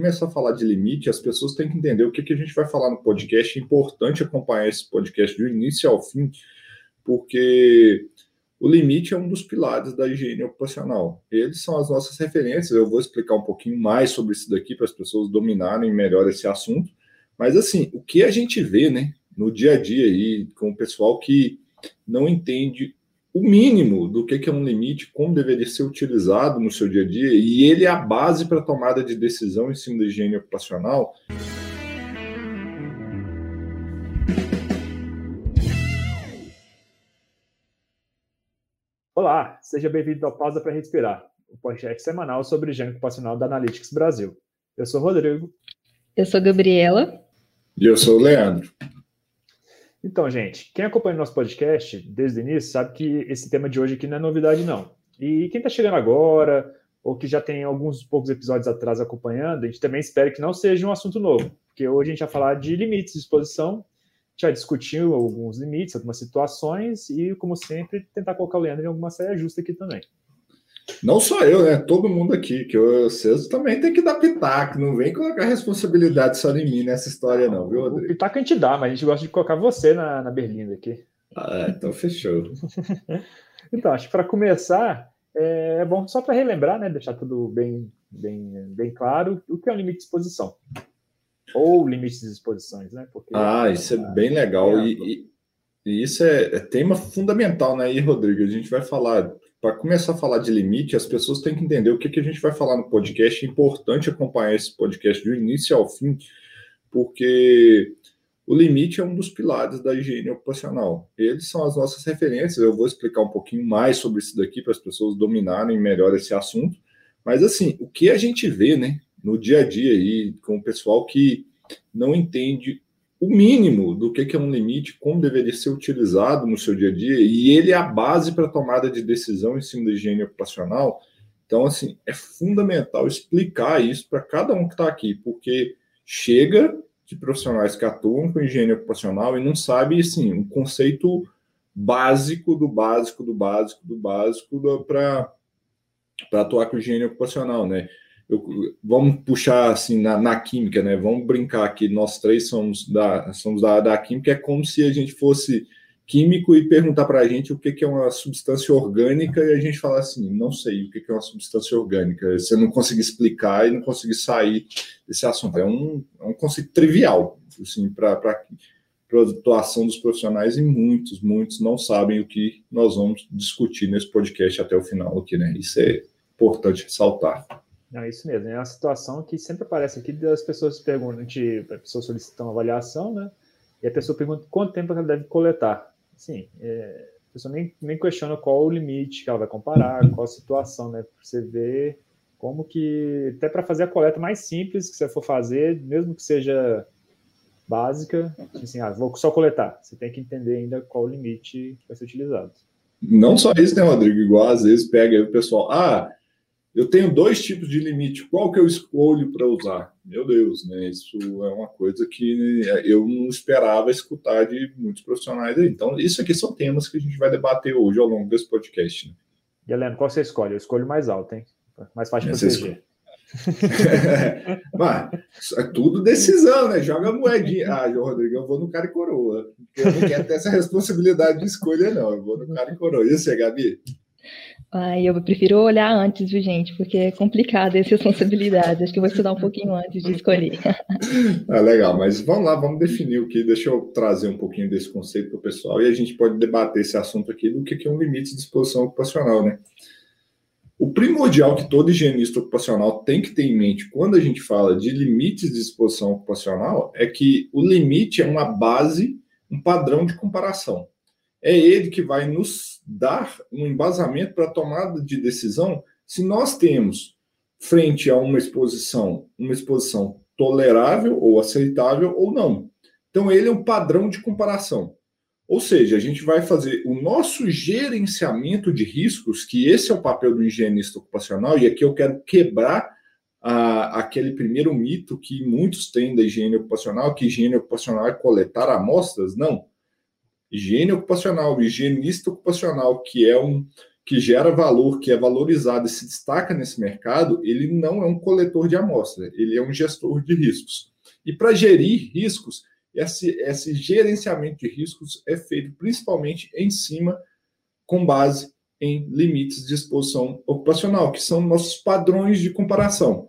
começar a falar de limite, as pessoas têm que entender o que, que a gente vai falar no podcast. É importante acompanhar esse podcast do início ao fim, porque o limite é um dos pilares da higiene ocupacional. Eles são as nossas referências. Eu vou explicar um pouquinho mais sobre isso daqui para as pessoas dominarem melhor esse assunto. Mas assim, o que a gente vê, né, no dia a dia aí com o pessoal que não entende o mínimo do que é um limite, como deveria ser utilizado no seu dia a dia, e ele é a base para a tomada de decisão em cima da higiene ocupacional. Olá, seja bem-vindo ao Pausa para Respirar, o podcast semanal sobre higiene ocupacional da Analytics Brasil. Eu sou o Rodrigo. Eu sou a Gabriela. E eu sou o Leandro. Então, gente, quem acompanha o nosso podcast desde o início sabe que esse tema de hoje aqui não é novidade, não. E quem está chegando agora, ou que já tem alguns poucos episódios atrás acompanhando, a gente também espera que não seja um assunto novo, porque hoje a gente vai falar de limites de exposição, vai discutir alguns limites, algumas situações, e, como sempre, tentar colocar o Leandro em alguma saia justa aqui também. Não só eu, né? Todo mundo aqui, que vocês também tem que dar pitaco, não vem colocar responsabilidade só em mim nessa história, não, viu, Rodrigo? O pitaco a gente dá, mas a gente gosta de colocar você na, na berlinda aqui. Ah, então fechou. então, acho que para começar, é, é bom só para relembrar, né? Deixar tudo bem, bem, bem claro o que é o limite de exposição. Ou limites de exposições, né? Porque, ah, isso é bem legal. É e, e, isso é, é tema fundamental, né, aí, Rodrigo? A gente vai falar para começar a falar de limite, as pessoas têm que entender o que, que a gente vai falar no podcast. É importante acompanhar esse podcast do início ao fim, porque o limite é um dos pilares da higiene ocupacional. Eles são as nossas referências. Eu vou explicar um pouquinho mais sobre isso daqui para as pessoas dominarem melhor esse assunto. Mas assim, o que a gente vê, né, no dia a dia aí com o pessoal que não entende o mínimo do que é um limite, como deveria ser utilizado no seu dia a dia, e ele é a base para a tomada de decisão em cima da higiene ocupacional. Então, assim, é fundamental explicar isso para cada um que está aqui, porque chega de profissionais que atuam com higiene ocupacional e não sabe, assim, um conceito básico do básico do básico do básico para atuar com higiene ocupacional, né? Eu, vamos puxar assim na, na, química, né? Vamos brincar que nós três somos da, somos da, da química, é como se a gente fosse químico e perguntar para a gente o que, que é uma substância orgânica e a gente falar assim, não sei o que, que é uma substância orgânica. Você não conseguir explicar e não conseguir sair desse assunto. É um, é um conceito trivial, assim, para a atuação dos profissionais e muitos, muitos não sabem o que nós vamos discutir nesse podcast até o final aqui, né? Isso é importante ressaltar. Não, isso mesmo. É uma situação que sempre aparece aqui das pessoas perguntam, a, a pessoa solicita uma avaliação, né? E a pessoa pergunta quanto tempo ela deve coletar. Sim, é, a pessoa nem, nem questiona qual o limite que ela vai comparar, qual a situação, né? Pra você ver como que, até para fazer a coleta mais simples que você for fazer, mesmo que seja básica, assim, ah, vou só coletar. Você tem que entender ainda qual o limite que vai ser utilizado. Não só isso, né, Rodrigo? Igual às vezes pega o pessoal, ah, eu tenho dois tipos de limite. Qual que eu escolho para usar? Meu Deus, né? Isso é uma coisa que eu não esperava escutar de muitos profissionais aí. Então, isso aqui são temas que a gente vai debater hoje ao longo desse podcast. Né? E Helena, qual você escolhe? Eu escolho mais alto, hein? Mais fácil de proteger. Mas é tudo decisão, né? Joga moedinha. Ah, João Rodrigo, eu vou no cara e coroa. Eu não quero ter essa responsabilidade de escolha, não. Eu vou no cara e coroa. E você, Gabi? Ai, eu prefiro olhar antes, viu, gente? Porque é complicado essa responsabilidade. Acho que eu vou estudar um pouquinho antes de escolher. ah, legal, mas vamos lá, vamos definir o que. Deixa eu trazer um pouquinho desse conceito para o pessoal e a gente pode debater esse assunto aqui do que é um limite de exposição ocupacional, né? O primordial que todo higienista ocupacional tem que ter em mente quando a gente fala de limites de exposição ocupacional é que o limite é uma base, um padrão de comparação é ele que vai nos dar um embasamento para a tomada de decisão se nós temos frente a uma exposição, uma exposição tolerável ou aceitável ou não. Então ele é um padrão de comparação. Ou seja, a gente vai fazer o nosso gerenciamento de riscos, que esse é o papel do higienista ocupacional, e aqui eu quero quebrar aquele primeiro mito que muitos têm da higiene ocupacional, que higiene ocupacional é coletar amostras. Não higiene ocupacional, higienista ocupacional, que é um que gera valor, que é valorizado e se destaca nesse mercado, ele não é um coletor de amostra, ele é um gestor de riscos. E para gerir riscos, esse, esse gerenciamento de riscos é feito principalmente em cima, com base em limites de exposição ocupacional, que são nossos padrões de comparação.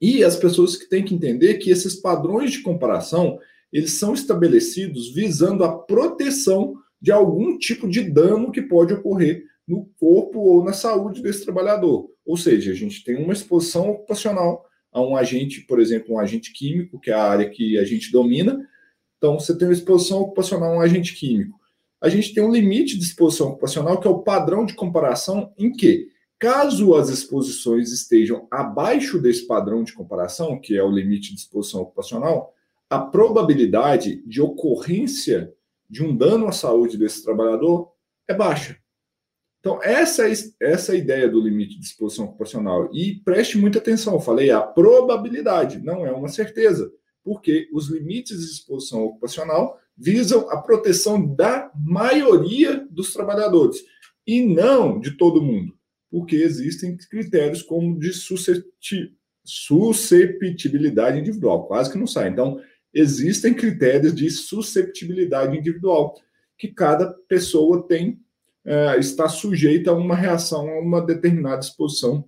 E as pessoas que têm que entender que esses padrões de comparação, eles são estabelecidos visando a proteção de algum tipo de dano que pode ocorrer no corpo ou na saúde desse trabalhador. Ou seja, a gente tem uma exposição ocupacional a um agente, por exemplo, um agente químico, que é a área que a gente domina. Então, você tem uma exposição ocupacional a um agente químico. A gente tem um limite de exposição ocupacional, que é o padrão de comparação, em que, caso as exposições estejam abaixo desse padrão de comparação, que é o limite de exposição ocupacional, a probabilidade de ocorrência de um dano à saúde desse trabalhador é baixa. Então, essa é, essa é a ideia do limite de exposição ocupacional. E preste muita atenção, eu falei a probabilidade, não é uma certeza, porque os limites de exposição ocupacional visam a proteção da maioria dos trabalhadores e não de todo mundo, porque existem critérios como de susceptibilidade individual, quase que não sai. Então, existem critérios de susceptibilidade individual que cada pessoa tem é, está sujeita a uma reação a uma determinada exposição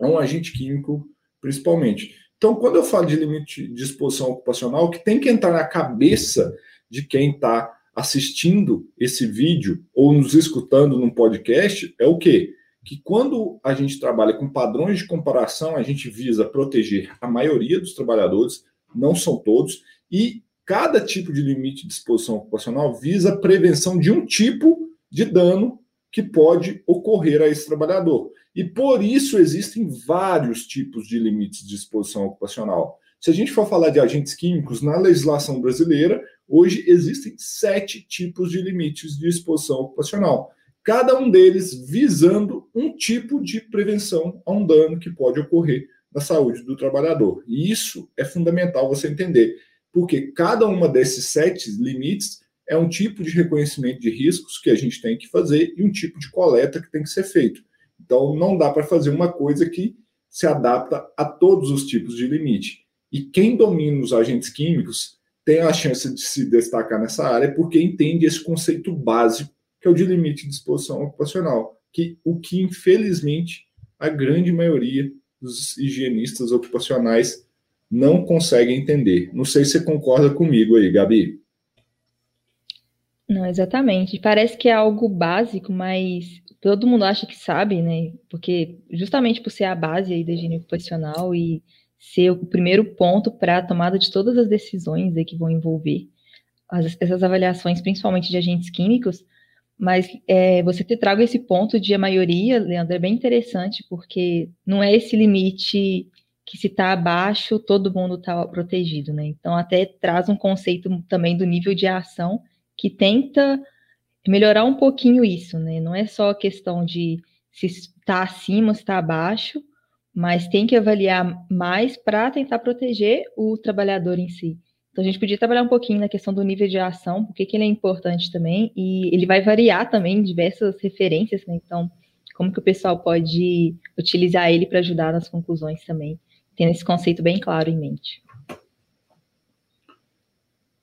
a um agente químico, principalmente. Então, quando eu falo de limite de exposição ocupacional, que tem que entrar na cabeça de quem está assistindo esse vídeo ou nos escutando num podcast é o quê? Que quando a gente trabalha com padrões de comparação, a gente visa proteger a maioria dos trabalhadores, não são todos, e cada tipo de limite de exposição ocupacional visa a prevenção de um tipo de dano que pode ocorrer a esse trabalhador. E por isso existem vários tipos de limites de exposição ocupacional. Se a gente for falar de agentes químicos, na legislação brasileira, hoje existem sete tipos de limites de exposição ocupacional. Cada um deles visando um tipo de prevenção a um dano que pode ocorrer na saúde do trabalhador. E isso é fundamental você entender, porque cada uma desses sete limites é um tipo de reconhecimento de riscos que a gente tem que fazer e um tipo de coleta que tem que ser feito. Então, não dá para fazer uma coisa que se adapta a todos os tipos de limite. E quem domina os agentes químicos tem a chance de se destacar nessa área porque entende esse conceito básico, que é o de limite de exposição ocupacional, que o que, infelizmente, a grande maioria dos higienistas ocupacionais não consegue entender. Não sei se você concorda comigo aí, Gabi. Não, exatamente. Parece que é algo básico, mas todo mundo acha que sabe, né? Porque justamente por ser a base aí da higiene ocupacional e ser o primeiro ponto para a tomada de todas as decisões que vão envolver as, essas avaliações, principalmente de agentes químicos, mas é, você ter trago esse ponto de a maioria, Leandro, é bem interessante, porque não é esse limite que se está abaixo, todo mundo está protegido, né? Então, até traz um conceito também do nível de ação que tenta melhorar um pouquinho isso, né? Não é só a questão de se está acima, se está abaixo, mas tem que avaliar mais para tentar proteger o trabalhador em si. Então a gente podia trabalhar um pouquinho na questão do nível de ação, porque que ele é importante também, e ele vai variar também diversas referências, né? Então, como que o pessoal pode utilizar ele para ajudar nas conclusões também, tendo esse conceito bem claro em mente.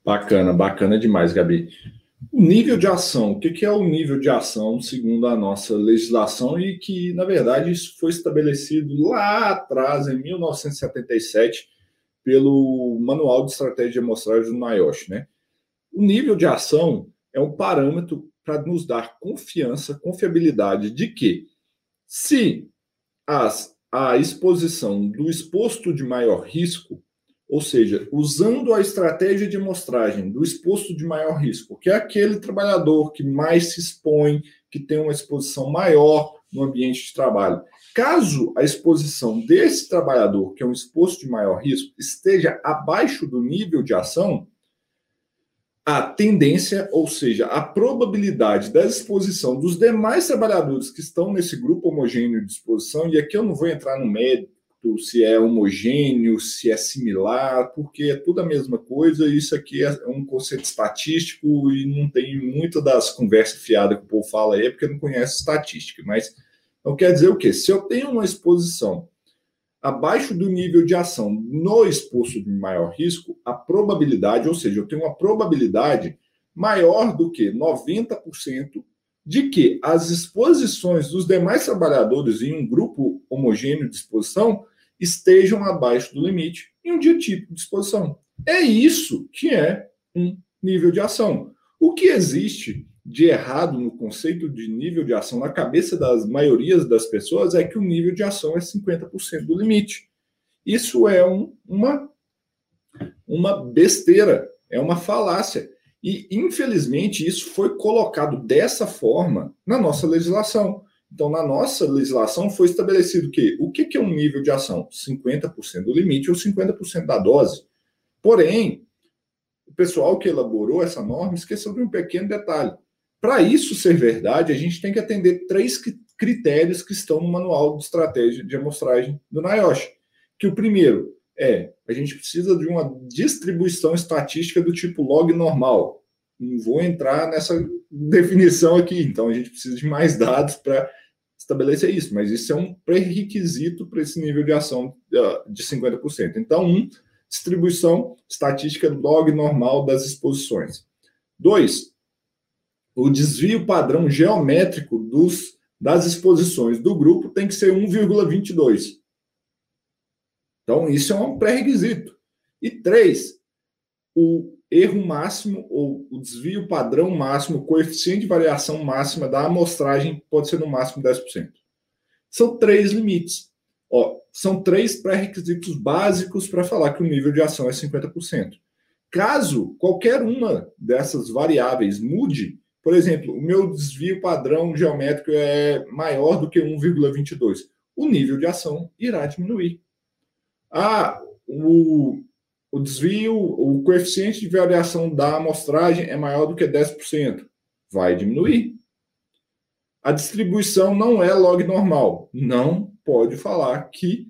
Bacana, bacana demais, Gabi. O nível de ação, o que é o nível de ação segundo a nossa legislação e que, na verdade, isso foi estabelecido lá atrás, em 1977, pelo Manual de Estratégia de Amostragem do NIOSH, né? O nível de ação é um parâmetro para nos dar confiança, confiabilidade de que, se as, a exposição do exposto de maior risco ou seja, usando a estratégia de amostragem do exposto de maior risco, que é aquele trabalhador que mais se expõe, que tem uma exposição maior no ambiente de trabalho. Caso a exposição desse trabalhador, que é um exposto de maior risco, esteja abaixo do nível de ação, a tendência, ou seja, a probabilidade da exposição dos demais trabalhadores que estão nesse grupo homogêneo de exposição, e aqui eu não vou entrar no impacto, se é homogêneo, se é similar, porque é tudo a mesma coisa. Isso aqui é um conceito estatístico e não tem muita das conversas fiadas que o povo fala aí, é porque não conhece estatística. Mas não quer dizer o quê? Se eu tenho uma exposição abaixo do nível de ação no exposto de maior risco, a probabilidade, ou seja, eu tenho uma probabilidade maior do que 90% de que as exposições dos demais trabalhadores em um grupo homogêneo de exposição estejam abaixo do limite em um dia típico de exposição. É isso que é um nível de ação. O que existe de errado no conceito de nível de ação na cabeça das maiorias das pessoas é que o nível de ação é 50% do limite. Isso é um, uma, uma besteira, é uma falácia. E, infelizmente, isso foi colocado dessa forma na nossa legislação. Então, na nossa legislação foi estabelecido que o que é um nível de ação? 50% do limite ou 50% da dose. Porém, o pessoal que elaborou essa norma esqueceu de um pequeno detalhe. Para isso ser verdade, a gente tem que atender três critérios que estão no manual de estratégia de amostragem do NIOSH. Que o primeiro é, a gente precisa de uma distribuição estatística do tipo log normal. Não vou entrar nessa definição aqui, então a gente precisa de mais dados para estabelecer isso, mas isso é um pré-requisito para esse nível de ação ah, de 50%. Então, um, distribuição estatística log normal das exposições. Dois, o desvio padrão geométrico dos, das exposições do grupo tem que ser 1,22. Então, isso é um pré-requisito. E três, o erro máximo ou o desvio padrão máximo, o coeficiente de variação máxima da amostragem pode ser no máximo 10%. São três limites. Ó, são três pré-requisitos básicos para falar que o nível de ação é 50%. Caso qualquer uma dessas variáveis mude, por exemplo, o meu desvio padrão geométrico é maior do que 1,22. O nível de ação irá diminuir. Ah, o, o desvio, o coeficiente de variação da amostragem é maior do que 10%. Vai diminuir. A distribuição não é log normal. Não pode falar que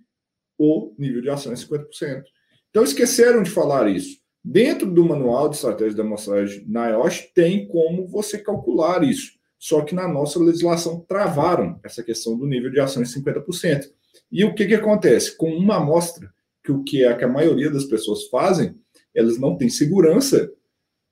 o nível de ação é 50%. Então, esqueceram de falar isso. Dentro do manual de estratégia de amostragem na IOSH, tem como você calcular isso. Só que na nossa legislação travaram essa questão do nível de ação em 50%. E o que, que acontece? Com uma amostra, que o que é que a maioria das pessoas fazem, elas não têm segurança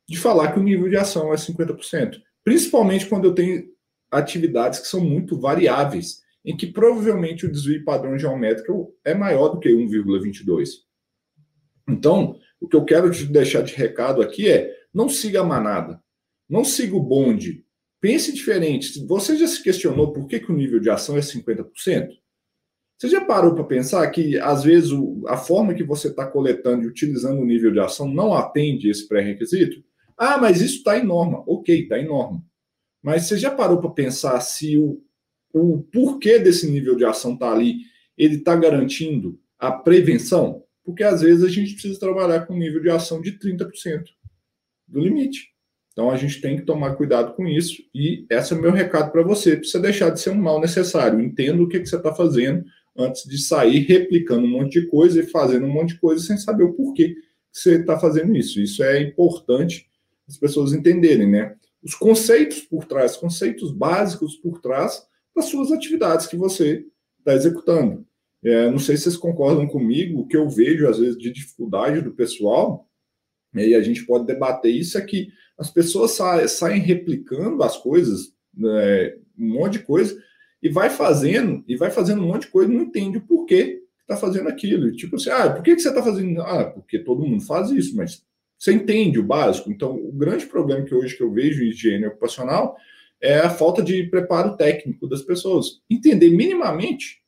de falar que o nível de ação é 50%. Principalmente quando eu tenho atividades que são muito variáveis, em que provavelmente o desvio padrão geométrico é maior do que 1,22. Então, o que eu quero deixar de recado aqui é: não siga a manada, não siga o bonde. Pense diferente. Você já se questionou por que, que o nível de ação é 50%? Você já parou para pensar que, às vezes, o, a forma que você está coletando e utilizando o nível de ação não atende esse pré-requisito? Ah, mas isso está em norma. Ok, está em norma. Mas você já parou para pensar se o, o porquê desse nível de ação está ali, ele está garantindo a prevenção? Porque às vezes a gente precisa trabalhar com um nível de ação de 30% do limite. Então a gente tem que tomar cuidado com isso e esse é o meu recado para você. Precisa deixar de ser um mal necessário. Entenda o que, que você está fazendo antes de sair replicando um monte de coisa e fazendo um monte de coisa sem saber o porquê que você está fazendo isso. Isso é importante as pessoas entenderem, né? Os conceitos por trás, conceitos básicos por trás das suas atividades que você está executando. É, não sei se vocês concordam comigo, o que eu vejo, às vezes, de dificuldade do pessoal, né, e a gente pode debater isso, é que as pessoas sa saem replicando as coisas, né, um monte de coisa, e vai fazendo, e vai fazendo um monte de coisa e não entende o porquê está fazendo aquilo. Tipo assim, ah, por que, que você está fazendo? Ah, porque todo mundo faz isso, mas você entende o básico. Então, o grande problema que hoje que eu vejo em higiene ocupacional é a falta de preparo técnico das pessoas. Entender minimamente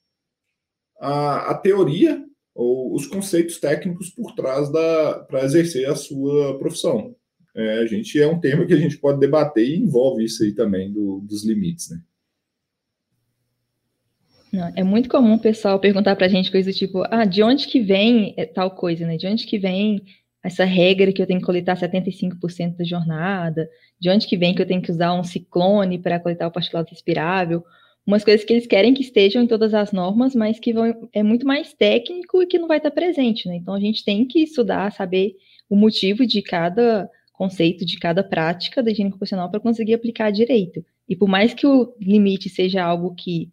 a, a teoria ou os conceitos técnicos por trás da para exercer a sua profissão. É, a gente é um tema que a gente pode debater e envolve isso aí também do, dos limites, né? É muito comum o pessoal perguntar para a gente coisas tipo, ah, de onde que vem tal coisa, né? De onde que vem essa regra que eu tenho que coletar 75% da jornada? De onde que vem que eu tenho que usar um ciclone para coletar o particulado respirável? Umas coisas que eles querem que estejam em todas as normas, mas que vão, é muito mais técnico e que não vai estar presente, né? Então a gente tem que estudar, saber o motivo de cada conceito, de cada prática da higiene ocupacional para conseguir aplicar direito. E por mais que o limite seja algo que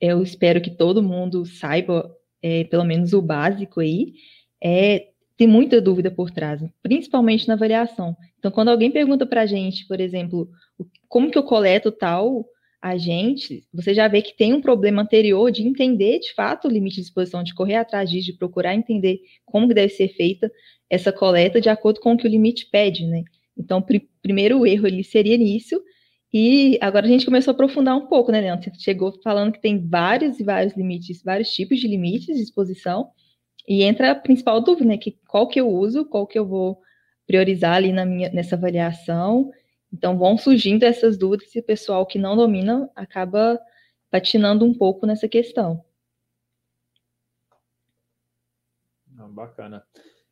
eu espero que todo mundo saiba, é, pelo menos o básico aí, é, tem muita dúvida por trás, principalmente na avaliação. Então, quando alguém pergunta para a gente, por exemplo, como que eu coleto tal agente, você já vê que tem um problema anterior de entender de fato o limite de exposição, de correr atrás disso, de procurar entender como que deve ser feita essa coleta de acordo com o que o limite pede, né? Então, pr primeiro erro ele seria nisso, e agora a gente começou a aprofundar um pouco, né, Leandro? Você chegou falando que tem vários e vários limites, vários tipos de limites de exposição, e entra a principal dúvida, né? Que qual que eu uso, qual que eu vou priorizar ali na minha, nessa avaliação, então, vão surgindo essas dúvidas e o pessoal que não domina acaba patinando um pouco nessa questão. bacana.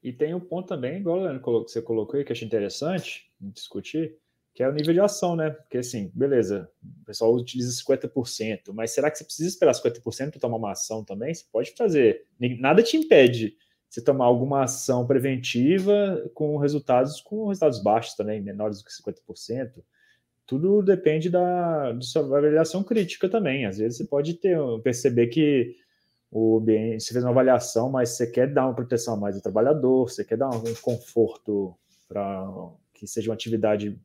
E tem um ponto também, igual o que você colocou aí, que eu achei interessante discutir, que é o nível de ação, né? Porque assim, beleza, o pessoal utiliza 50%, mas será que você precisa esperar 50% para tomar uma ação também? Você pode fazer, nada te impede você tomar alguma ação preventiva com resultados com resultados baixos também, menores do que 50%. Tudo depende da, da sua avaliação crítica também. Às vezes você pode ter, perceber que o bem, você fez uma avaliação, mas você quer dar uma proteção mais ao trabalhador, você quer dar um conforto para que seja uma atividade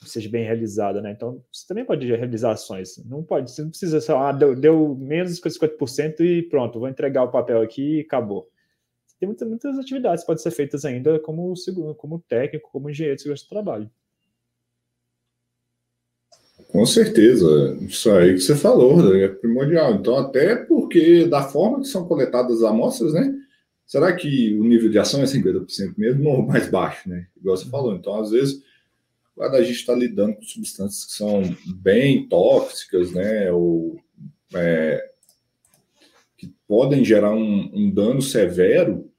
que seja bem realizada, né? Então, você também pode realizar ações. Não pode, você não precisa, lá, ah, deu, deu menos de 50% e pronto, vou entregar o papel aqui e acabou tem muitas, muitas atividades que podem ser feitas ainda como, como técnico, como engenheiro de segurança do trabalho. Com certeza, isso aí que você falou né, é primordial. Então, até porque da forma que são coletadas as amostras, né? Será que o nível de ação é 50% mesmo ou mais baixo, né? Igual você falou. Então, às vezes, quando a gente está lidando com substâncias que são bem tóxicas, né? Ou é, que podem gerar um, um dano severo,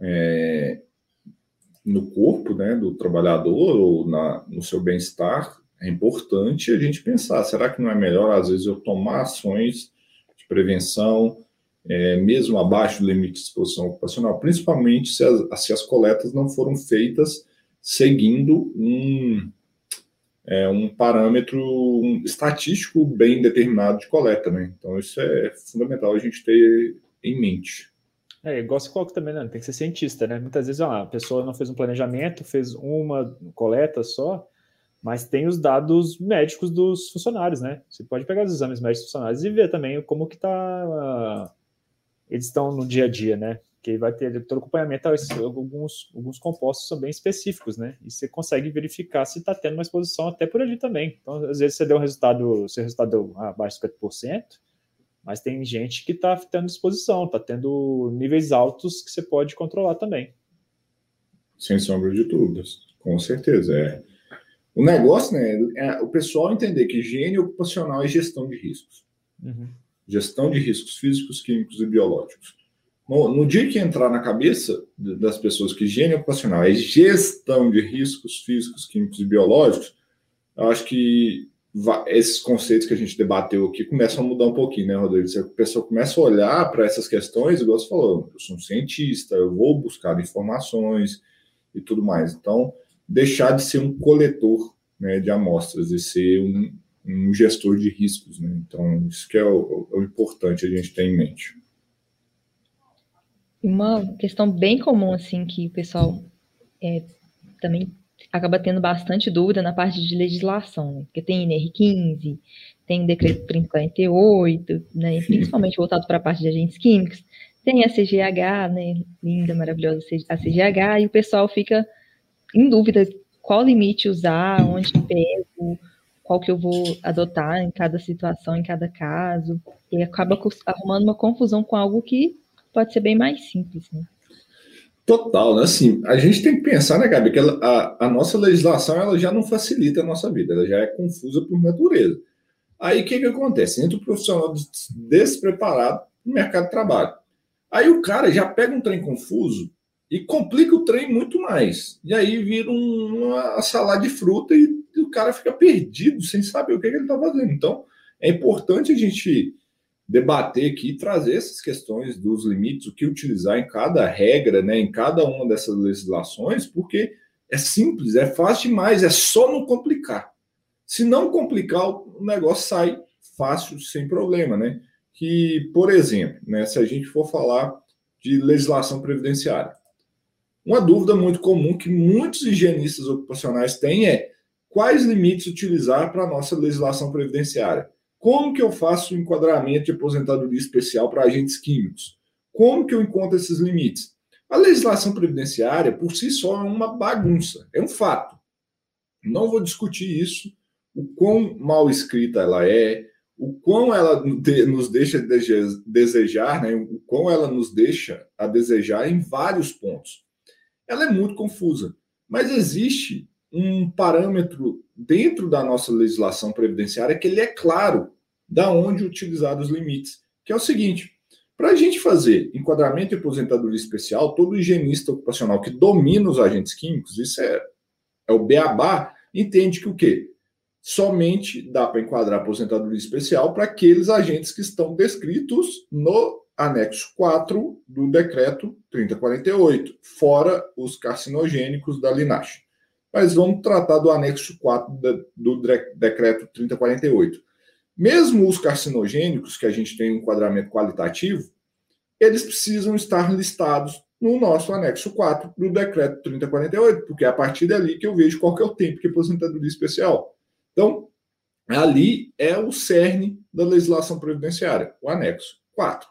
é, no corpo né, do trabalhador ou na, no seu bem-estar, é importante a gente pensar: será que não é melhor, às vezes, eu tomar ações de prevenção, é, mesmo abaixo do limite de exposição ocupacional, principalmente se as, se as coletas não foram feitas seguindo um, é, um parâmetro estatístico bem determinado de coleta. Né? Então, isso é fundamental a gente ter em mente. É, igual você coloca também, né? tem que ser cientista, né? Muitas vezes a pessoa não fez um planejamento, fez uma coleta só, mas tem os dados médicos dos funcionários, né? Você pode pegar os exames médicos dos funcionários e ver também como que tá, uh, eles estão no dia a dia, né? Que vai ter todo acompanhamento, alguns, alguns compostos são bem específicos, né? E você consegue verificar se está tendo uma exposição até por ali também. Então, às vezes você deu um resultado, seu resultado deu abaixo de 50%, mas tem gente que está tendo disposição, está tendo níveis altos que você pode controlar também. Sem sombra de dúvidas, com certeza. É. O negócio, né, é o pessoal entender que higiene ocupacional é gestão de riscos. Uhum. Gestão de riscos físicos, químicos e biológicos. No, no, dia que entrar na cabeça das pessoas que higiene ocupacional é gestão de riscos físicos, químicos e biológicos, eu acho que esses conceitos que a gente debateu aqui começam a mudar um pouquinho, né, Rodrigo? Se a pessoa começa a olhar para essas questões, igual você falou, eu sou um cientista, eu vou buscar informações e tudo mais. Então, deixar de ser um coletor né, de amostras e ser um, um gestor de riscos. Né? Então, isso que é o, o importante a gente ter em mente. Uma questão bem comum, assim, que o pessoal é, também acaba tendo bastante dúvida na parte de legislação, né? porque tem NR15, tem o decreto 3048, né, principalmente voltado para a parte de agentes químicos, tem a CGH, né, linda, maravilhosa a CGH, e o pessoal fica em dúvida qual limite usar, onde pego, qual que eu vou adotar em cada situação, em cada caso, e acaba arrumando uma confusão com algo que pode ser bem mais simples, né? Total, né? Assim, a gente tem que pensar, né, Gabi, que ela, a, a, nossa legislação ela já não facilita a nossa vida, ela já é confusa por natureza. Aí o que, que acontece? Entra o profissional despreparado no mercado de trabalho. Aí o cara já pega um trem confuso e complica o trem muito mais. E aí vira um, uma salada de fruta e, e, o cara fica perdido, sem saber o que, que ele está fazendo. Então, é importante a gente debater aqui, trazer essas questões dos limites, o que utilizar em cada regra, né, em cada uma dessas legislações, porque é simples, é fácil demais, é só não complicar. Se não complicar, o negócio sai fácil, sem problema, né? Que, por exemplo, né, se a gente for falar de legislação previdenciária, uma dúvida muito comum que muitos higienistas ocupacionais têm é quais limites utilizar para a nossa legislação previdenciária. Como que eu faço o enquadramento de aposentadoria especial para agentes químicos? Como que eu encontro esses limites? A legislação previdenciária, por si só, é uma bagunça, é um fato. Não vou discutir isso, o quão mal escrita ela é, o quão ela nos deixa desejar, né? o quão ela nos deixa a desejar em vários pontos. Ela é muito confusa, mas existe um parâmetro dentro da nossa legislação previdenciária que ele é claro da onde utilizar os limites, que é o seguinte: para a gente fazer enquadramento e aposentadoria especial, todo higienista ocupacional que domina os agentes químicos, isso é, é o beabá, entende que o quê? Somente dá para enquadrar aposentadoria especial para aqueles agentes que estão descritos no anexo 4 do decreto 3048, fora os carcinogênicos da Linache mas vamos tratar do anexo 4 do decreto 3048. Mesmo os carcinogênicos, que a gente tem um enquadramento qualitativo, eles precisam estar listados no nosso anexo 4 do decreto 3048, porque é a partir dali que eu vejo qual que é o tempo que aposentadoria especial. Então, ali é o cerne da legislação previdenciária, o anexo 4.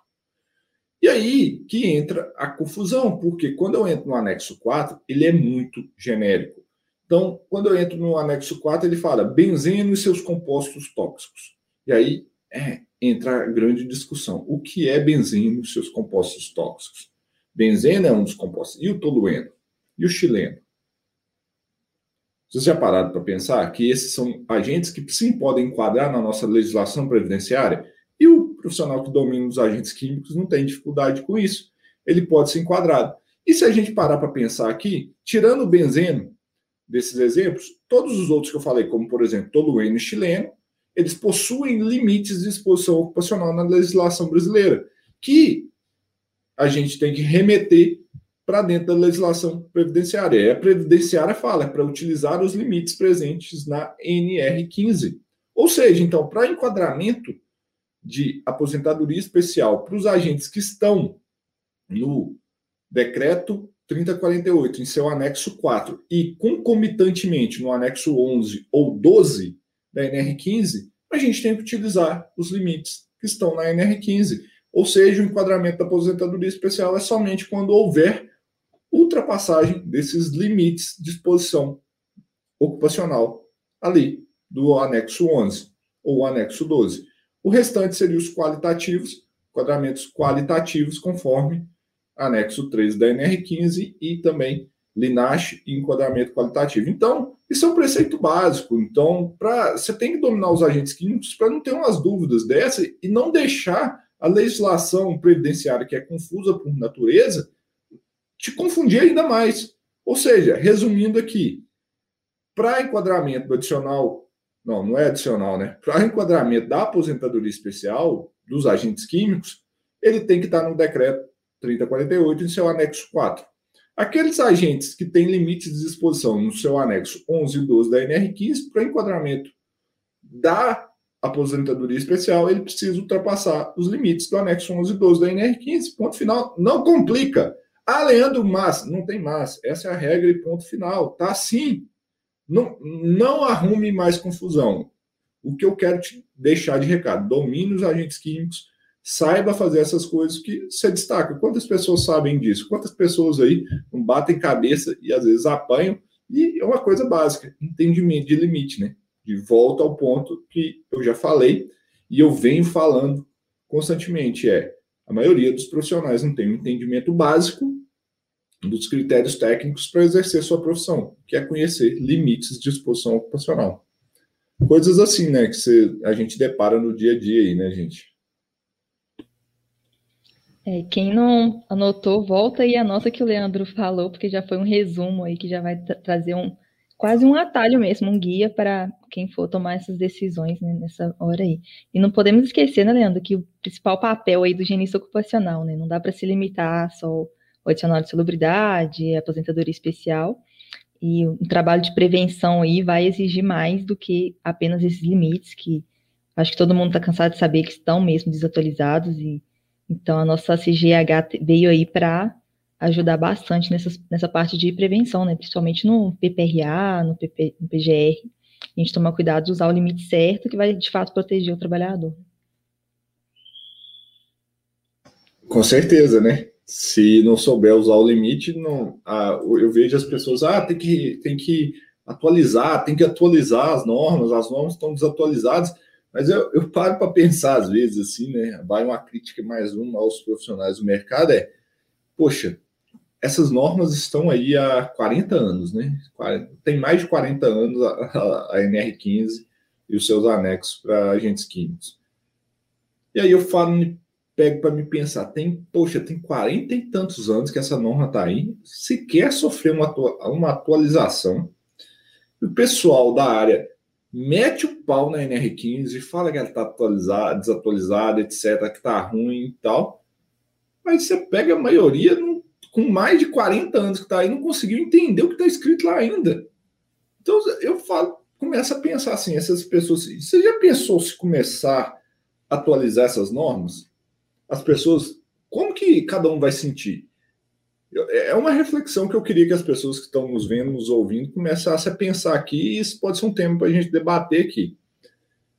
E aí que entra a confusão, porque quando eu entro no anexo 4, ele é muito genérico. Então, quando eu entro no anexo 4, ele fala benzeno e seus compostos tóxicos. E aí é, entra a grande discussão. O que é benzeno e seus compostos tóxicos? Benzeno é um dos compostos. E o tolueno? E o chileno? Vocês já pararam para pensar que esses são agentes que sim podem enquadrar na nossa legislação previdenciária? E o profissional que domina os agentes químicos não tem dificuldade com isso. Ele pode ser enquadrado. E se a gente parar para pensar aqui, tirando o benzeno, desses exemplos, todos os outros que eu falei, como por exemplo tolueno chileno, eles possuem limites de exposição ocupacional na legislação brasileira, que a gente tem que remeter para dentro da legislação previdenciária. E a previdenciária fala é para utilizar os limites presentes na NR15. Ou seja, então, para enquadramento de aposentadoria especial para os agentes que estão no decreto 3048 em seu anexo 4 e concomitantemente no anexo 11 ou 12 da NR15, a gente tem que utilizar os limites que estão na NR15. Ou seja, o enquadramento da aposentadoria especial é somente quando houver ultrapassagem desses limites de exposição ocupacional ali do anexo 11 ou anexo 12. O restante seriam os qualitativos, enquadramentos qualitativos conforme anexo 3 da NR15 e também Linache e enquadramento qualitativo. Então, isso é um preceito básico. Então, pra, você tem que dominar os agentes químicos para não ter umas dúvidas dessa e não deixar a legislação previdenciária, que é confusa por natureza, te confundir ainda mais. Ou seja, resumindo aqui, para enquadramento adicional, não, não é adicional, né? Para enquadramento da aposentadoria especial dos agentes químicos, ele tem que estar no decreto 3048 em seu anexo 4. Aqueles agentes que têm limites de exposição no seu anexo 11 e 12 da NR15, para enquadramento da aposentadoria especial, ele precisa ultrapassar os limites do anexo 11 e 12 da NR15. Ponto final. Não complica. Ah, Leandro, mas não tem mas. Essa é a regra e ponto final. Tá assim. Não, não arrume mais confusão. O que eu quero te deixar de recado: domine os agentes químicos saiba fazer essas coisas que você destaca. Quantas pessoas sabem disso? Quantas pessoas aí não batem cabeça e às vezes apanham? E é uma coisa básica, entendimento de limite, né? De volta ao ponto que eu já falei e eu venho falando constantemente, é a maioria dos profissionais não tem um entendimento básico dos critérios técnicos para exercer sua profissão, que é conhecer limites de exposição ocupacional. Coisas assim, né, que você, a gente depara no dia a dia aí, né, gente? É, quem não anotou, volta e anota que o Leandro falou, porque já foi um resumo aí que já vai trazer um quase um atalho mesmo, um guia para quem for tomar essas decisões né, nessa hora aí. E não podemos esquecer, né, Leandro, que o principal papel aí do higienista ocupacional, né, não dá para se limitar só ao adicional de celebridade, aposentadoria especial, e um trabalho de prevenção aí vai exigir mais do que apenas esses limites que acho que todo mundo está cansado de saber que estão mesmo desatualizados e então a nossa CGH veio aí para ajudar bastante nessa, nessa parte de prevenção, né? Principalmente no PPRA, no, PP, no PGR. A gente tomar cuidado de usar o limite certo que vai de fato proteger o trabalhador. Com certeza, né? Se não souber usar o limite, não, ah, eu vejo as pessoas, ah, tem que, tem que atualizar, tem que atualizar as normas, as normas estão desatualizadas, mas eu, eu paro para pensar às vezes assim, né? Vai uma crítica mais uma aos profissionais do mercado, é, poxa, essas normas estão aí há 40 anos, né? Tem mais de 40 anos a, a NR15 e os seus anexos para agentes químicos. E aí eu falo, pego para me pensar, tem, poxa, tem 40 e tantos anos que essa norma está aí, sequer sofreu uma, uma atualização. O pessoal da área mete o pau na NR15, fala que ela está atualizada, desatualizada, etc., que está ruim e tal. Mas você pega a maioria, com mais de 40 anos que está aí, não conseguiu entender o que está escrito lá ainda. Então eu falo, começa a pensar assim, essas pessoas. Você já pensou se começar a atualizar essas normas? As pessoas, como que cada um vai sentir? É uma reflexão que eu queria que as pessoas que estão nos vendo, nos ouvindo, começassem a pensar aqui, e isso pode ser um tema para a gente debater aqui.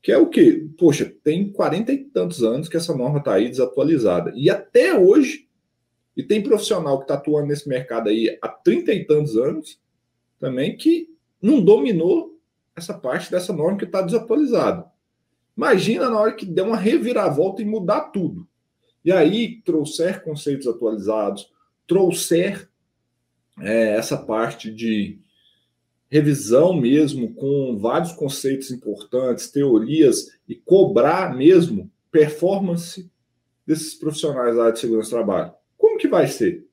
Que é o quê? Poxa, tem 40 e tantos anos que essa norma está aí desatualizada. E até hoje e tem profissional que está atuando nesse mercado aí há trinta e tantos anos também que não dominou essa parte dessa norma que está desatualizada. Imagina na hora que der uma reviravolta e mudar tudo. E aí trouxer conceitos atualizados, trouxer é, essa parte de revisão mesmo com vários conceitos importantes, teorias e cobrar mesmo performance desses profissionais da área de segurança do trabalho. Como que vai ser?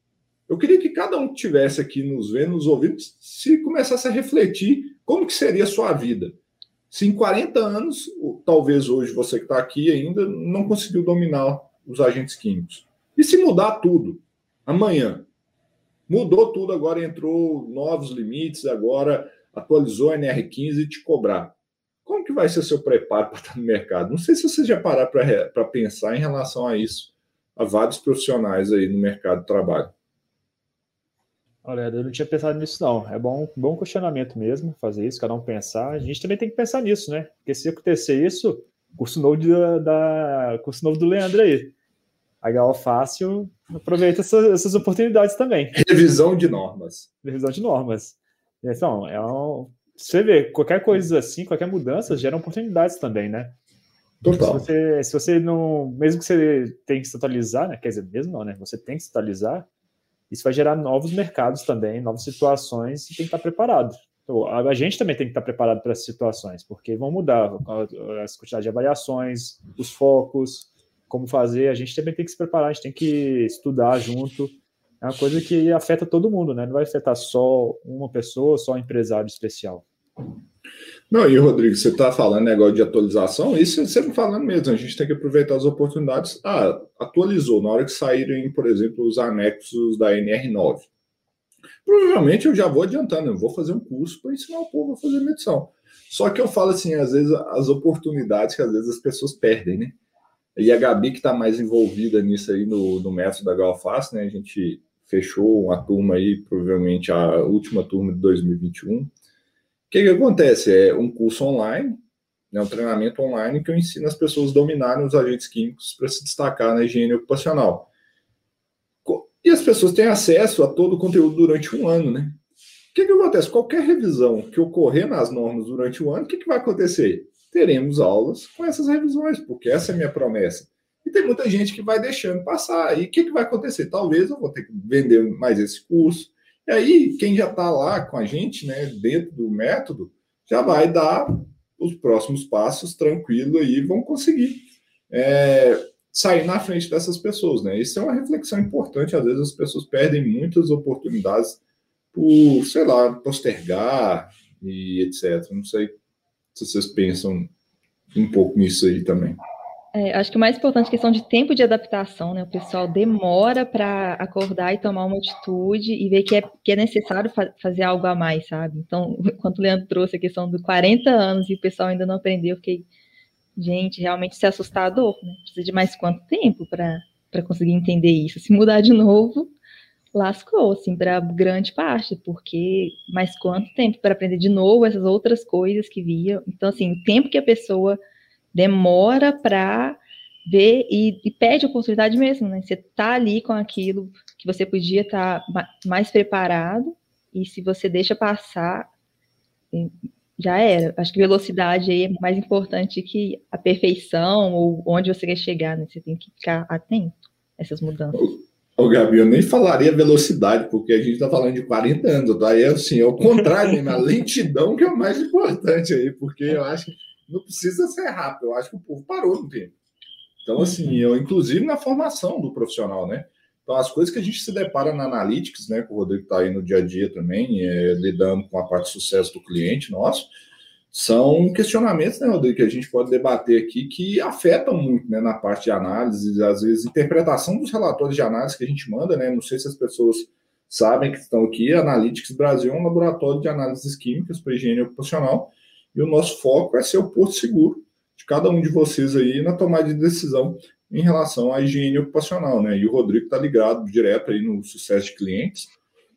Eu queria que cada um que estivesse aqui nos vendo, nos ouvindo, se começasse a refletir como que seria a sua vida. Se em 40 anos, talvez hoje você que está aqui ainda não conseguiu dominar os agentes químicos. E se mudar tudo, amanhã, mudou tudo, agora entrou novos limites, agora atualizou a NR15 e te cobrar. Como que vai ser seu preparo para estar no mercado? Não sei se você já parar para pensar em relação a isso a vários profissionais aí no mercado de trabalho. Olha, eu não tinha pensado nisso, não. É bom, bom questionamento mesmo fazer isso, cada um pensar. A gente também tem que pensar nisso, né? Porque se acontecer isso, curso novo, da, da curso novo do Leandro aí. HO Fácil aproveita essas, essas, oportunidades também. Revisão de normas. Revisão de normas. Então, é um, você vê, qualquer coisa assim, qualquer mudança gera oportunidades também, né? Total. Se você, se você não. Mesmo que você tenha que se atualizar, né? Quer dizer, mesmo não, né? Você tem que se atualizar, isso vai gerar novos mercados também, novas situações e tem que estar preparado. Então, a gente também tem que estar preparado para essas situações, porque vão mudar as quantidades de avaliações, os focos, como fazer. A gente também tem que se preparar, a gente tem que estudar junto. É uma coisa que afeta todo mundo, né? Não vai afetar só uma pessoa, só um empresário especial. Não, e Rodrigo, você está falando negócio de atualização, isso é sempre falando mesmo, a gente tem que aproveitar as oportunidades. Ah, atualizou, na hora que saírem, por exemplo, os anexos da NR9. Provavelmente eu já vou adiantando, eu vou fazer um curso para ensinar o povo a fazer medição. Só que eu falo assim, às vezes, as oportunidades que às vezes as pessoas perdem, né? E a Gabi, que está mais envolvida nisso aí no, no método da Galfaz, né? A gente fechou uma turma aí, provavelmente a última turma de 2021 que, que acontece? É um curso online, né, um treinamento online que eu ensino as pessoas a dominarem os agentes químicos para se destacar na higiene ocupacional. E as pessoas têm acesso a todo o conteúdo durante um ano, né? O que, que acontece? Qualquer revisão que ocorrer nas normas durante o ano, o que, que vai acontecer? Teremos aulas com essas revisões, porque essa é a minha promessa. E tem muita gente que vai deixando passar. E o que, que vai acontecer? Talvez eu vou ter que vender mais esse curso, e aí, quem já está lá com a gente, né, dentro do método, já vai dar os próximos passos tranquilo e vão conseguir é, sair na frente dessas pessoas, né? Isso é uma reflexão importante. Às vezes as pessoas perdem muitas oportunidades por, sei lá, postergar, e etc. Não sei se vocês pensam um pouco nisso aí também. É, acho que o mais importante é a questão de tempo de adaptação, né? O pessoal demora para acordar e tomar uma atitude e ver que é, que é necessário fa fazer algo a mais, sabe? Então, quando o Leandro trouxe a questão dos 40 anos e o pessoal ainda não aprendeu, eu fiquei, gente, realmente isso é assustador, né? Precisa de mais quanto tempo para conseguir entender isso? Se mudar de novo, lascou, assim, para grande parte, porque mais quanto tempo para aprender de novo essas outras coisas que via? Então, assim, o tempo que a pessoa demora para ver e, e, pede oportunidade mesmo, né? Você tá ali com aquilo que você podia estar tá mais preparado e se você deixa passar, já era. Acho que velocidade aí é mais importante que a perfeição ou onde você quer chegar, né? Você tem que ficar atento a essas mudanças. Ô, Gabi, eu nem falaria velocidade, porque a gente está falando de 40 anos, tá? Aí, assim, é o contrário, a lentidão que é o mais importante aí, porque eu acho que não precisa ser rápido. Eu acho que o povo parou no tempo. Então, assim, uhum. eu, inclusive na formação do profissional, né? Então, as coisas que a gente se depara na Analytics, né? Que o Rodrigo está aí no dia a dia também, é, lidando com a parte de sucesso do cliente nosso, são questionamentos, né, Rodrigo, que a gente pode debater aqui que afetam muito, né, na parte de análise, às vezes, interpretação dos relatórios de análise que a gente manda, né? Não sei se as pessoas sabem que estão aqui. Analytics Brasil é um laboratório de análises químicas para higiene ocupacional e o nosso foco é ser o porto seguro de cada um de vocês aí na tomada de decisão em relação à higiene ocupacional, né? E o Rodrigo está ligado direto aí no sucesso de clientes.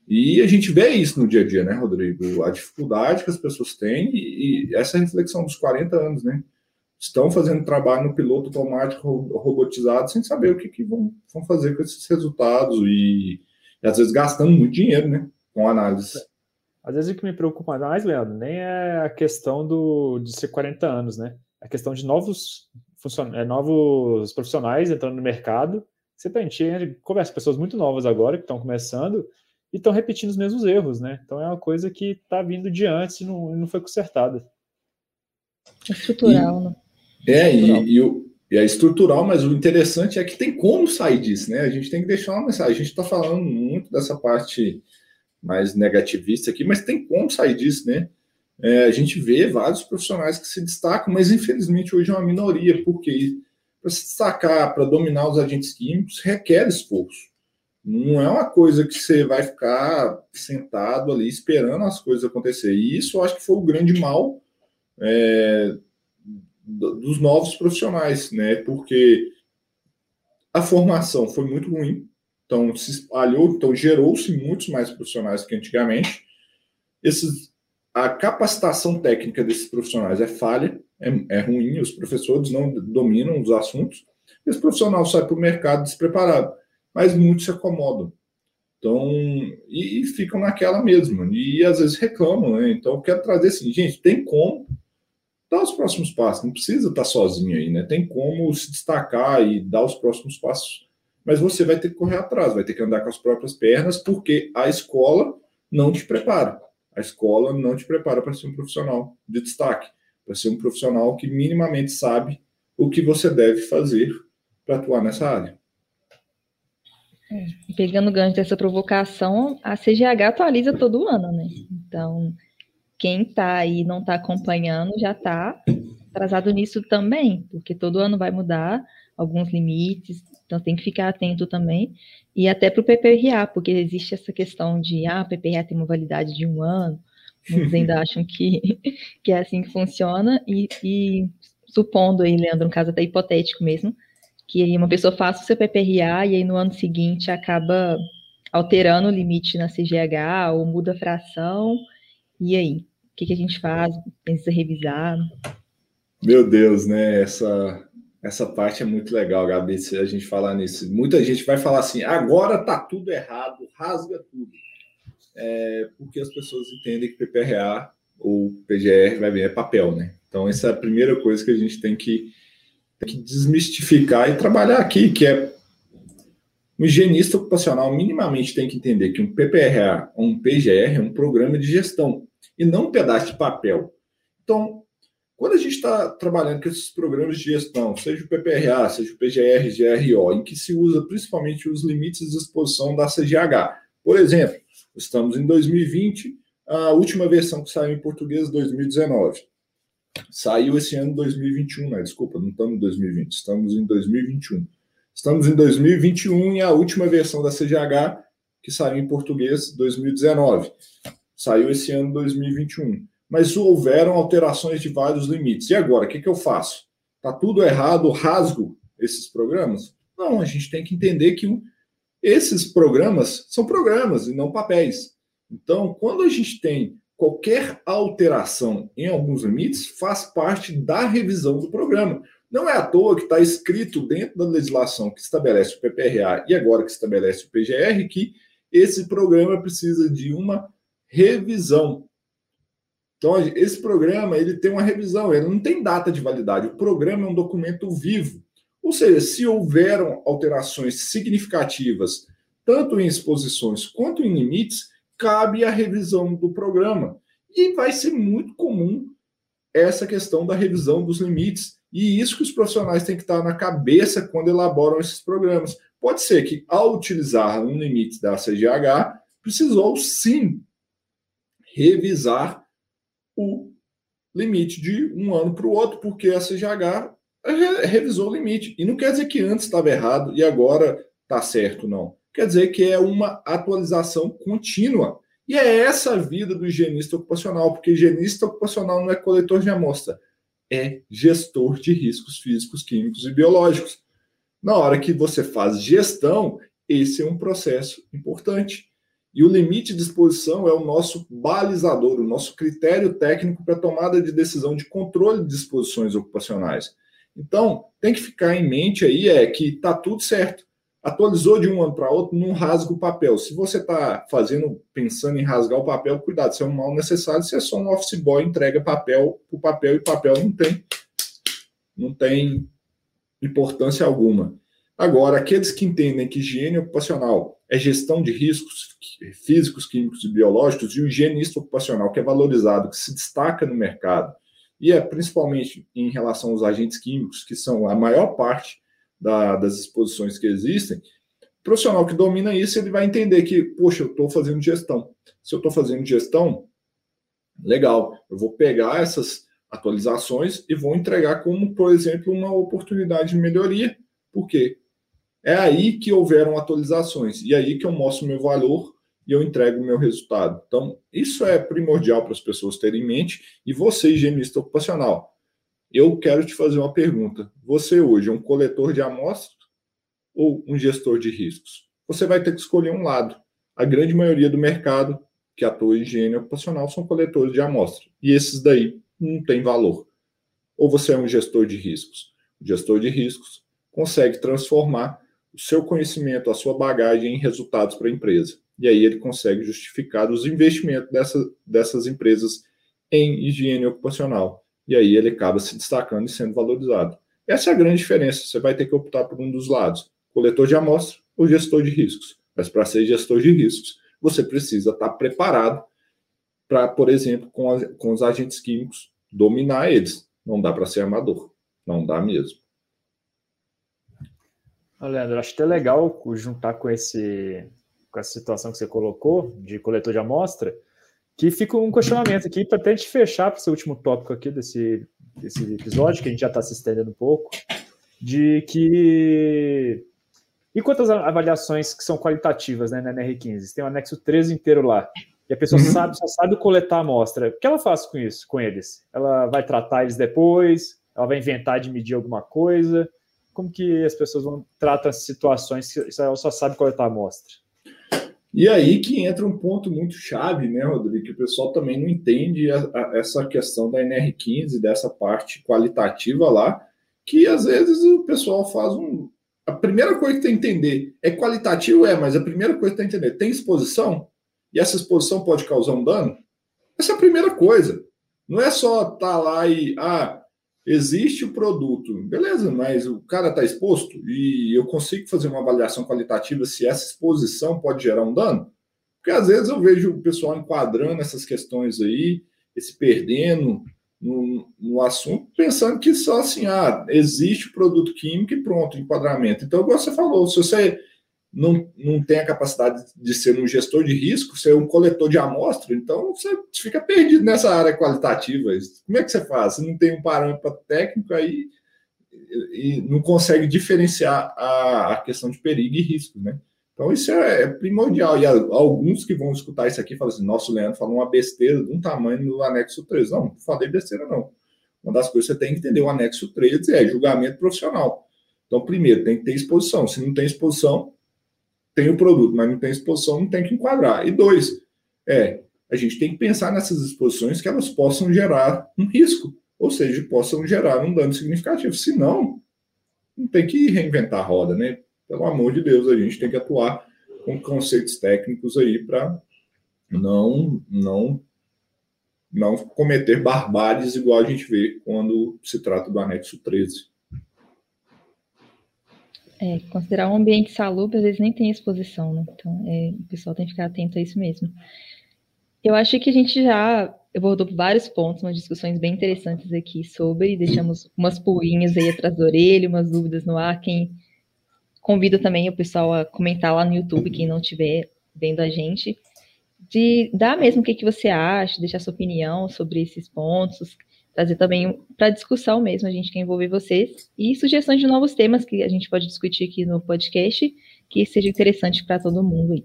E a gente vê isso no dia a dia, né, Rodrigo? A dificuldade que as pessoas têm e, e essa reflexão dos 40 anos, né? Estão fazendo trabalho no piloto automático robotizado sem saber o que, que vão, vão fazer com esses resultados e, e às vezes gastando muito dinheiro, né? Com análise. Às vezes o que me preocupa mais, Leandro, nem é a questão do, de ser 40 anos, né? É a questão de novos, funcion... é, novos profissionais entrando no mercado. Você a gente conversa com pessoas muito novas agora, que estão começando, e estão repetindo os mesmos erros, né? Então é uma coisa que está vindo de antes e não, não foi consertada. É estrutural, né? É, estrutural. E, e, o, e é estrutural, mas o interessante é que tem como sair disso, né? A gente tem que deixar uma mensagem. A gente está falando muito dessa parte mais negativista aqui, mas tem como sair disso, né? É, a gente vê vários profissionais que se destacam, mas infelizmente hoje é uma minoria, porque para se destacar, para dominar os agentes químicos, requer esforço. Não é uma coisa que você vai ficar sentado ali esperando as coisas acontecer. E isso eu acho que foi o grande mal é, dos novos profissionais, né? Porque a formação foi muito ruim, então, se espalhou, então gerou-se muitos mais profissionais que antigamente. Esses, a capacitação técnica desses profissionais é falha, é, é ruim, os professores não dominam os assuntos. Esse profissional sai para o mercado despreparado, mas muitos se acomodam. Então, e, e, ficam naquela mesma, e às vezes reclamam, né? Então, eu quero trazer assim, gente, tem como dar os próximos passos, não precisa estar sozinho aí, né? Tem como se destacar e dar os próximos passos mas você vai ter que correr atrás, vai ter que andar com as próprias pernas, porque a escola não te prepara. A escola não te prepara para ser um profissional de destaque, para ser um profissional que minimamente sabe o que você deve fazer para atuar nessa área. Pegando o gancho dessa provocação, a CGH atualiza todo ano, né? Então, quem está aí não está acompanhando já está atrasado nisso também, porque todo ano vai mudar alguns limites, então tem que ficar atento também. E até para o PPRA, porque existe essa questão de, ah, o PPRA tem uma validade de um ano, muitos ainda acham que, que é assim que funciona, e, e supondo aí, Leandro, um caso até hipotético mesmo, que aí uma pessoa faça o seu PPRA e aí no ano seguinte acaba alterando o limite na CGH ou muda a fração, e aí? O que, que a gente faz? Precisa revisar? Meu Deus, né? Essa, essa parte é muito legal, Gabi, se a gente falar nisso. Muita gente vai falar assim, agora tá tudo errado, rasga tudo. É, porque as pessoas entendem que PPRA ou PGR vai vir é papel, né? Então, essa é a primeira coisa que a gente tem que, tem que desmistificar e trabalhar aqui, que é um higienista ocupacional minimamente tem que entender que um PPRA ou um PGR é um programa de gestão e não um pedaço de papel. Então, quando a gente está trabalhando com esses programas de gestão, seja o PPRA, seja o PGR, GRO, em que se usa principalmente os limites de exposição da CGH. Por exemplo, estamos em 2020, A última versão que saiu em português 2019. Saiu esse ano 2021, né? Desculpa, não estamos em 2020, estamos em 2021. Estamos em 2021 e a última versão da CGH que saiu em português 2019. Saiu esse ano 2021. Mas houveram alterações de vários limites. E agora, o que, que eu faço? Está tudo errado, rasgo esses programas? Não, a gente tem que entender que esses programas são programas e não papéis. Então, quando a gente tem qualquer alteração em alguns limites, faz parte da revisão do programa. Não é à toa que está escrito dentro da legislação que estabelece o PPRA e agora que estabelece o PGR que esse programa precisa de uma revisão. Então, esse programa ele tem uma revisão, ele não tem data de validade. O programa é um documento vivo. Ou seja, se houveram alterações significativas, tanto em exposições quanto em limites, cabe a revisão do programa. E vai ser muito comum essa questão da revisão dos limites. E isso que os profissionais têm que estar na cabeça quando elaboram esses programas. Pode ser que, ao utilizar um limite da CGH, precisou sim revisar o limite de um ano para o outro, porque a CGH revisou o limite. E não quer dizer que antes estava errado e agora está certo, não. Quer dizer que é uma atualização contínua. E é essa a vida do higienista ocupacional, porque higienista ocupacional não é coletor de amostra, é gestor de riscos físicos, químicos e biológicos. Na hora que você faz gestão, esse é um processo importante. E o limite de exposição é o nosso balizador, o nosso critério técnico para tomada de decisão de controle de exposições ocupacionais. Então, tem que ficar em mente aí é que está tudo certo. Atualizou de um ano para outro, não rasga o papel. Se você está fazendo, pensando em rasgar o papel, cuidado, se é um mal necessário, se é só um office boy, entrega papel o papel e papel não tem, não tem importância alguma. Agora, aqueles que entendem que higiene ocupacional é gestão de riscos físicos, químicos e biológicos, e o higienista ocupacional, que é valorizado, que se destaca no mercado, e é principalmente em relação aos agentes químicos, que são a maior parte da, das exposições que existem, o profissional que domina isso, ele vai entender que, poxa, eu estou fazendo gestão. Se eu estou fazendo gestão, legal, eu vou pegar essas atualizações e vou entregar como, por exemplo, uma oportunidade de melhoria. Por quê? É aí que houveram atualizações e é aí que eu mostro meu valor e eu entrego o meu resultado. Então, isso é primordial para as pessoas terem em mente. E você, higienista ocupacional, eu quero te fazer uma pergunta. Você hoje é um coletor de amostras ou um gestor de riscos? Você vai ter que escolher um lado. A grande maioria do mercado que atua em higiene ocupacional são coletores de amostras. E esses daí não têm valor. Ou você é um gestor de riscos. O gestor de riscos consegue transformar o seu conhecimento, a sua bagagem em resultados para a empresa e aí ele consegue justificar os investimentos dessa, dessas empresas em higiene ocupacional. E aí ele acaba se destacando e sendo valorizado. Essa é a grande diferença. Você vai ter que optar por um dos lados, coletor de amostra ou gestor de riscos. Mas para ser gestor de riscos, você precisa estar preparado para, por exemplo, com, com os agentes químicos, dominar eles. Não dá para ser amador. Não dá mesmo. Leandro, acho até legal juntar com esse com essa situação que você colocou de coletor de amostra, que fica um questionamento aqui para até gente fechar para esse último tópico aqui desse, desse episódio, que a gente já está se estendendo um pouco, de que. E quantas avaliações que são qualitativas né, na NR15? Tem o anexo 13 inteiro lá. E a pessoa uhum. sabe, só sabe coletar a amostra. O que ela faz com isso, com eles? Ela vai tratar eles depois? Ela vai inventar de medir alguma coisa? Como que as pessoas vão tratar as situações se ela só sabe coletar a amostra? E aí que entra um ponto muito chave, né, Rodrigo, que o pessoal também não entende a, a, essa questão da NR15, dessa parte qualitativa lá, que às vezes o pessoal faz um. A primeira coisa que tem que entender é qualitativo, é, mas a primeira coisa que tem que entender, tem exposição? E essa exposição pode causar um dano? Essa é a primeira coisa. Não é só estar tá lá e, ah, existe o produto, beleza, mas o cara está exposto e eu consigo fazer uma avaliação qualitativa se essa exposição pode gerar um dano? Porque às vezes eu vejo o pessoal enquadrando essas questões aí, se perdendo no, no assunto, pensando que só assim, ah, existe o produto químico e pronto, enquadramento. Então, igual você falou, se você não, não tem a capacidade de ser um gestor de risco, ser um coletor de amostra, então você fica perdido nessa área qualitativa. Como é que você faz? Você não tem um parâmetro técnico aí e não consegue diferenciar a, a questão de perigo e risco, né? Então, isso é, é primordial. E alguns que vão escutar isso aqui falam assim: nosso Leandro falou uma besteira de um tamanho no anexo 3. Não, não falei besteira, não. Uma das coisas que você tem que entender: o anexo 13 é julgamento profissional. Então, primeiro, tem que ter exposição. Se não tem exposição, tem o produto, mas não tem exposição, não tem que enquadrar. E dois, é, a gente tem que pensar nessas exposições que elas possam gerar um risco, ou seja, possam gerar um dano significativo. Se não, não tem que reinventar a roda, né? pelo amor de Deus, a gente tem que atuar com conceitos técnicos aí para não, não, não cometer barbáries igual a gente vê quando se trata do anexo 13. É, considerar um ambiente salubre, às vezes nem tem exposição, né? Então, é, o pessoal tem que ficar atento a isso mesmo. Eu acho que a gente já abordou vários pontos, umas discussões bem interessantes aqui sobre, deixamos umas pulguinhas aí atrás da orelha, umas dúvidas no ar, quem Convido também o pessoal a comentar lá no YouTube, quem não estiver vendo a gente, de dar mesmo o que, que você acha, deixar sua opinião sobre esses pontos, trazer também para discussão mesmo, a gente quer envolver vocês, e sugestões de novos temas que a gente pode discutir aqui no podcast, que seja interessante para todo mundo aí.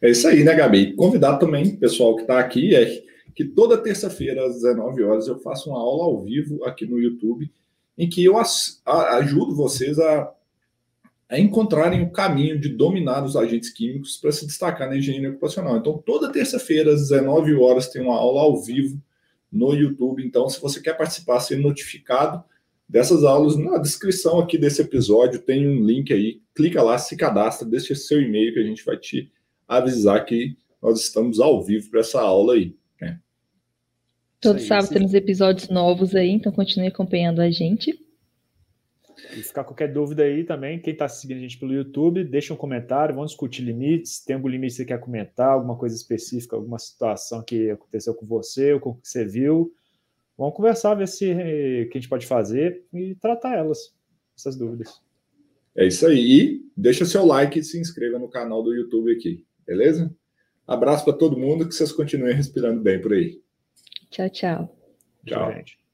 É isso aí, né, Gabi? Convidar também o pessoal que está aqui, é que toda terça-feira, às 19 horas, eu faço uma aula ao vivo aqui no YouTube, em que eu ajudo vocês a a encontrarem o caminho de dominar os agentes químicos para se destacar na engenharia ocupacional. Então, toda terça-feira, às 19 horas, tem uma aula ao vivo no YouTube. Então, se você quer participar, ser notificado dessas aulas, na descrição aqui desse episódio tem um link aí. Clica lá, se cadastra, deixa seu e-mail que a gente vai te avisar que nós estamos ao vivo para essa aula aí. Né? Todo sábado temos episódios novos aí, então continue acompanhando a gente. E ficar qualquer dúvida aí também, quem está seguindo a gente pelo YouTube, deixa um comentário, vamos discutir limites. Tem algum limite que você quer comentar, alguma coisa específica, alguma situação que aconteceu com você, ou com o que você viu. Vamos conversar, ver se eh, que a gente pode fazer e tratar elas, essas dúvidas. É isso aí. E deixa seu like e se inscreva no canal do YouTube aqui, beleza? Abraço para todo mundo, que vocês continuem respirando bem por aí. Tchau, tchau. Tchau, gente.